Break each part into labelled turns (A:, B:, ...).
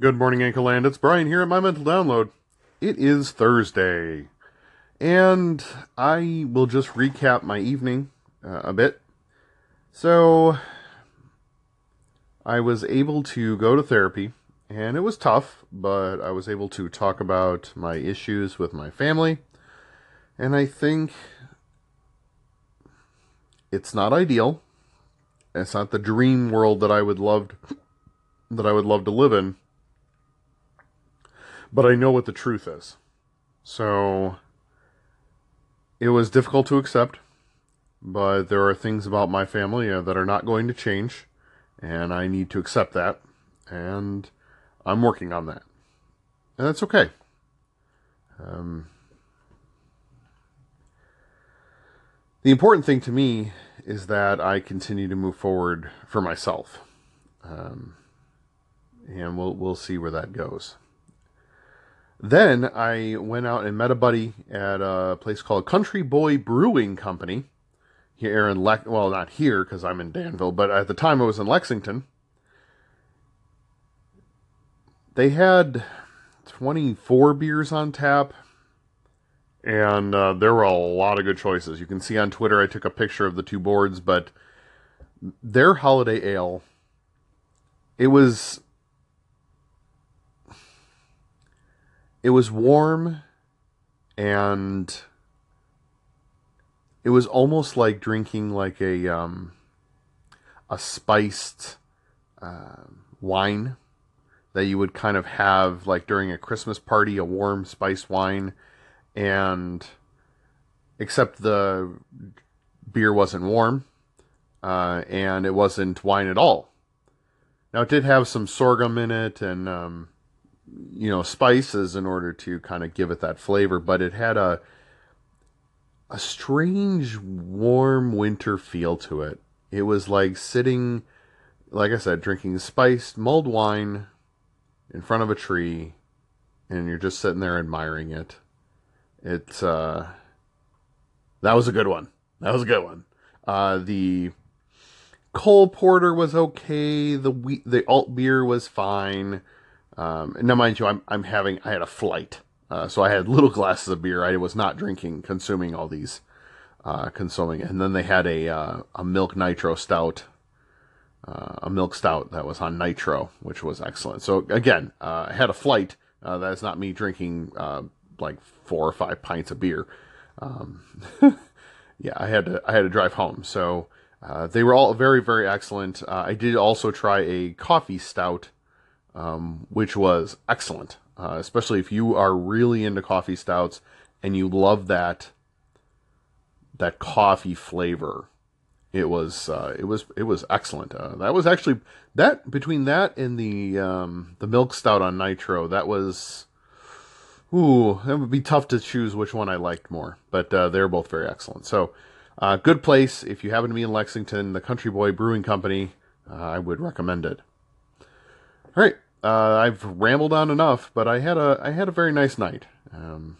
A: Good morning, Anchor Land. It's Brian here at My Mental Download. It is Thursday, and I will just recap my evening uh, a bit. So, I was able to go to therapy, and it was tough, but I was able to talk about my issues with my family, and I think it's not ideal. It's not the dream world that I would love that I would love to live in but I know what the truth is. So it was difficult to accept, but there are things about my family uh, that are not going to change, and I need to accept that, and I'm working on that. And that's okay. Um, the important thing to me is that I continue to move forward for myself. Um, and we'll we'll see where that goes. Then I went out and met a buddy at a place called Country Boy Brewing Company here in Le- well, not here because I'm in Danville, but at the time I was in Lexington. They had 24 beers on tap, and uh, there were a lot of good choices. You can see on Twitter I took a picture of the two boards, but their holiday ale, it was it was warm and it was almost like drinking like a um, a spiced uh, wine that you would kind of have like during a Christmas party, a warm spiced wine, and except the beer wasn't warm uh, and it wasn't wine at all. Now it did have some sorghum in it and um, you know spices in order to kind of give it that flavor but it had a a strange warm winter feel to it it was like sitting like i said drinking spiced mulled wine in front of a tree and you're just sitting there admiring it it's uh that was a good one that was a good one uh the Cole Porter was okay. The wheat, the alt beer was fine. Um, now, mind you, I'm I'm having I had a flight, uh, so I had little glasses of beer. I was not drinking, consuming all these, uh, consuming. And then they had a uh, a milk nitro stout, uh, a milk stout that was on nitro, which was excellent. So again, uh, I had a flight. Uh, that is not me drinking like four or five pints of beer. Um, yeah, I had to I had to drive home. So they were all very very excellent. I did also try a coffee stout um, which was excellent, uh, especially if you are really into coffee stouts and you love that that coffee flavor. It was uh, it was it was excellent. Uh, that was actually that between that and the um, the milk stout on nitro. That was ooh, it would be tough to choose which one I liked more, but uh, they're both very excellent. So, uh, good place if you happen to be in Lexington. The Country Boy Brewing Company, uh, I would recommend it. All right, uh, I've rambled on enough, but I had a I had a very nice night. Um,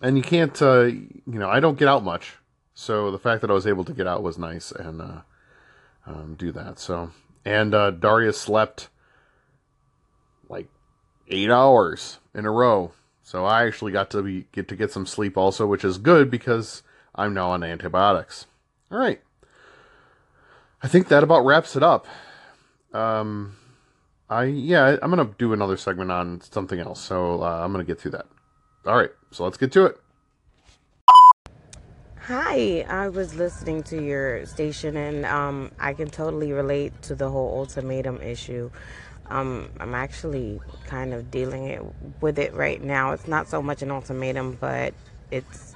A: and you can't, uh, you know, I don't get out much, so the fact that I was able to get out was nice and uh, um, do that. So, and uh, Darius slept like eight hours in a row, so I actually got to be, get to get some sleep also, which is good because I'm now on antibiotics. All right, I think that about wraps it up. Um, I yeah, I'm gonna do another segment on something else, so uh, I'm gonna get through that. All right, so let's get to it.
B: Hi, I was listening to your station, and um, I can totally relate to the whole ultimatum issue. Um, I'm actually kind of dealing it, with it right now. It's not so much an ultimatum, but it's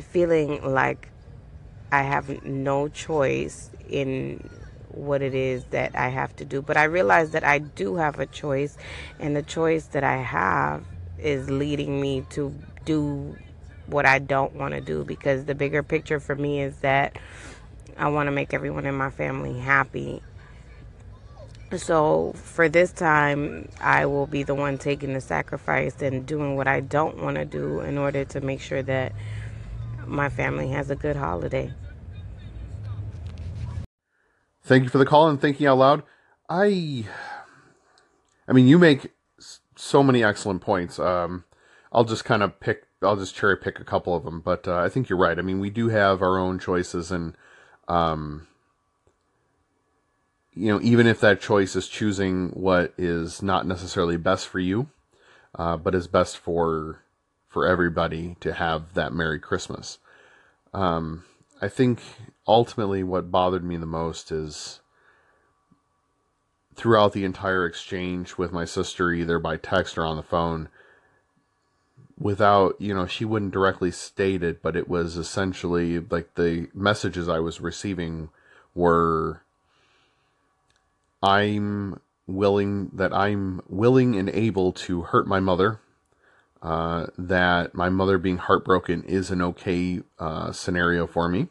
B: feeling like I have no choice in what it is that I have to do. But I realize that I do have a choice, and the choice that I have is leading me to do what I don't want to do because the bigger picture for me is that I want to make everyone in my family happy. So for this time, I will be the one taking the sacrifice and doing what I don't want to do in order to make sure that my family has a good holiday.
A: Thank you for the call and thinking out loud. I I mean, you make so many excellent points. Um, I'll just kind of pick, I'll just cherry pick a couple of them, but uh, I think you're right. I mean, we do have our own choices, and um, you know, even if that choice is choosing what is not necessarily best for you, uh, but is best for for everybody to have that Merry Christmas. Um, I think ultimately what bothered me the most is throughout the entire exchange with my sister, either by text or on the phone, without, you know, she wouldn't directly state it, but it was essentially like the messages I was receiving were I'm willing, that I'm willing and able to hurt my mother. Uh, that my mother being heartbroken is an okay uh, scenario for me.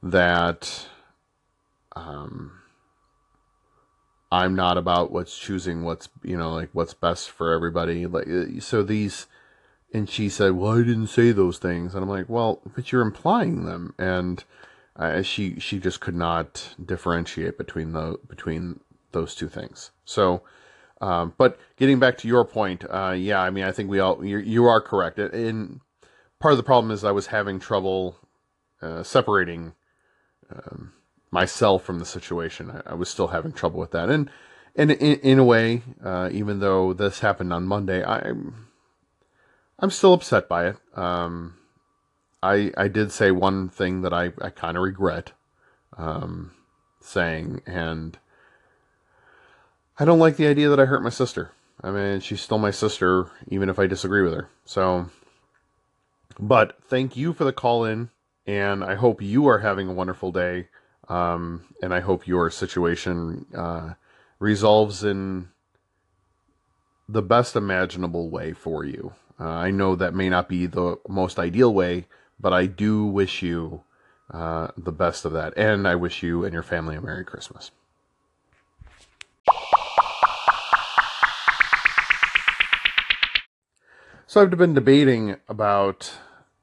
A: That um, I'm not about what's choosing what's you know like what's best for everybody. Like uh, so these, and she said, "Well, I didn't say those things," and I'm like, "Well, but you're implying them," and uh, she she just could not differentiate between the between those two things. So, um, but getting back to your point, uh, yeah, I mean, I think we all you are correct. And part of the problem is I was having trouble uh, separating. Um, myself from the situation. I, I was still having trouble with that, and and in, in a way, uh, even though this happened on Monday, I'm I'm still upset by it. Um, I I did say one thing that I I kind of regret um, saying, and I don't like the idea that I hurt my sister. I mean, she's still my sister, even if I disagree with her. So, but thank you for the call in, and I hope you are having a wonderful day. Um, and I hope your situation uh, resolves in the best imaginable way for you. Uh, I know that may not be the most ideal way, but I do wish you uh, the best of that. And I wish you and your family a Merry Christmas. So I've been debating about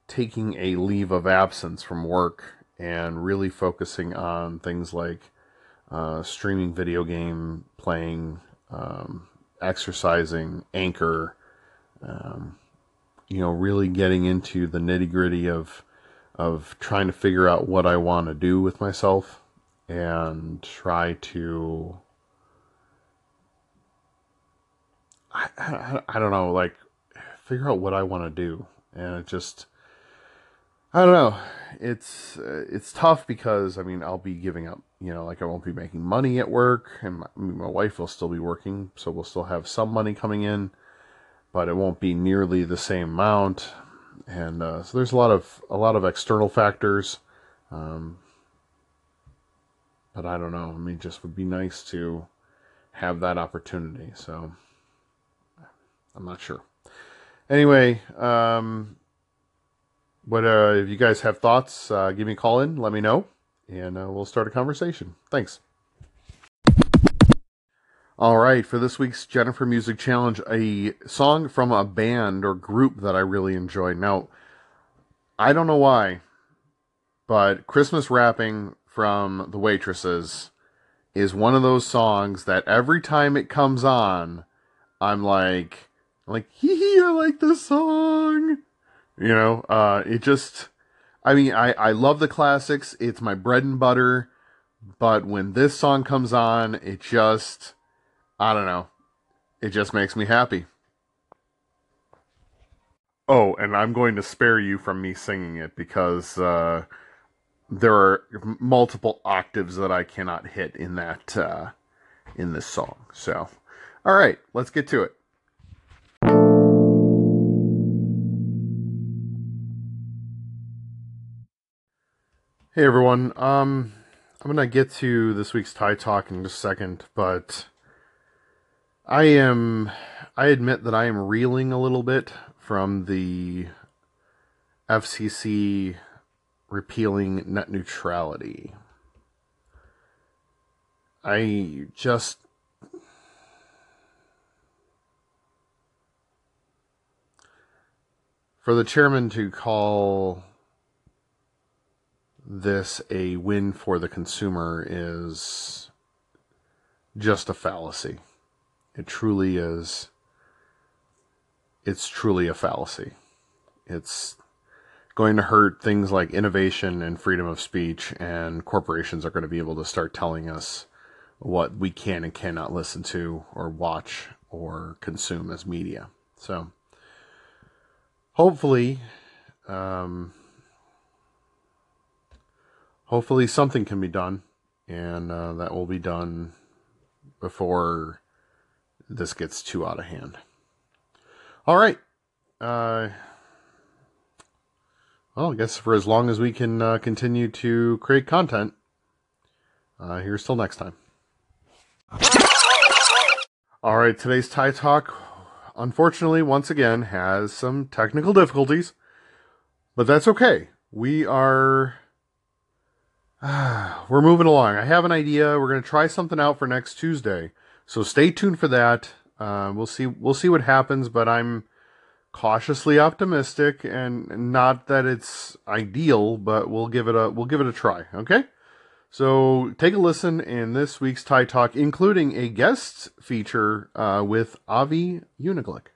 A: taking a leave of absence from work and really focusing on things like uh, streaming video game playing, um, exercising, anchor, um, you know, really getting into the nitty gritty of of trying to figure out what I want to do with myself and try to I, I, I don't know like figure out what I want to do and it just I don't know. It's uh, it's tough because I mean I'll be giving up. You know, like I won't be making money at work, and my, my wife will still be working, so we'll still have some money coming in, but it won't be nearly the same amount. And uh, so there's a lot of a lot of external factors. Um, but I don't know. I mean, just would be nice to have that opportunity. So I'm not sure. Anyway, um, but uh, if you guys have thoughts, uh, give me a call in, let me know, and uh, we'll start a conversation. Thanks. All right, for this week's Jennifer Music Challenge, a song from a band or group that I really enjoy. Now, I don't know why, but Christmas Wrapping from the Waitresses is one of those songs that every time it comes on, I'm like, I'm like, hee hee, I like this song. You know, uh, it just, I mean, I, I love the classics. It's my bread and butter. But when this song comes on, it just, I don't know, it just makes me happy. Oh, and I'm going to spare you from me singing it because uh, there are multiple octaves that I cannot hit in that uh, in this song. So, all right, let's get to it. Hey everyone. Um, I'm gonna get to this week's tie talk in just a second, but I am. I admit that I am reeling a little bit from the FCC repealing net neutrality. I just. For the chairman to call this a win for the consumer is just a fallacy. It truly is. It's truly a fallacy. It's going to hurt things like innovation and freedom of speech, and corporations are going to be able to start telling us what we can and cannot listen to or watch or consume as media. So, hopefully, um, hopefully something can be done, and uh, that will be done before this gets too out of hand. All right. Uh, well, I guess for as long as we can uh, continue to create content, uh, here's till next time. All right, today's Tie Talk, unfortunately, once again, has some technical difficulties, but that's okay. We are. we're moving along. I have an idea. We're going to try something out for next Tuesday, so stay tuned for that. Uh, we'll see. We'll see what happens, but I'm cautiously optimistic, and not that it's ideal, but we'll give it a we'll give it a try. Okay. So take a listen in this week's Tie Talk, including a guest feature uh, with Avi Uniglick.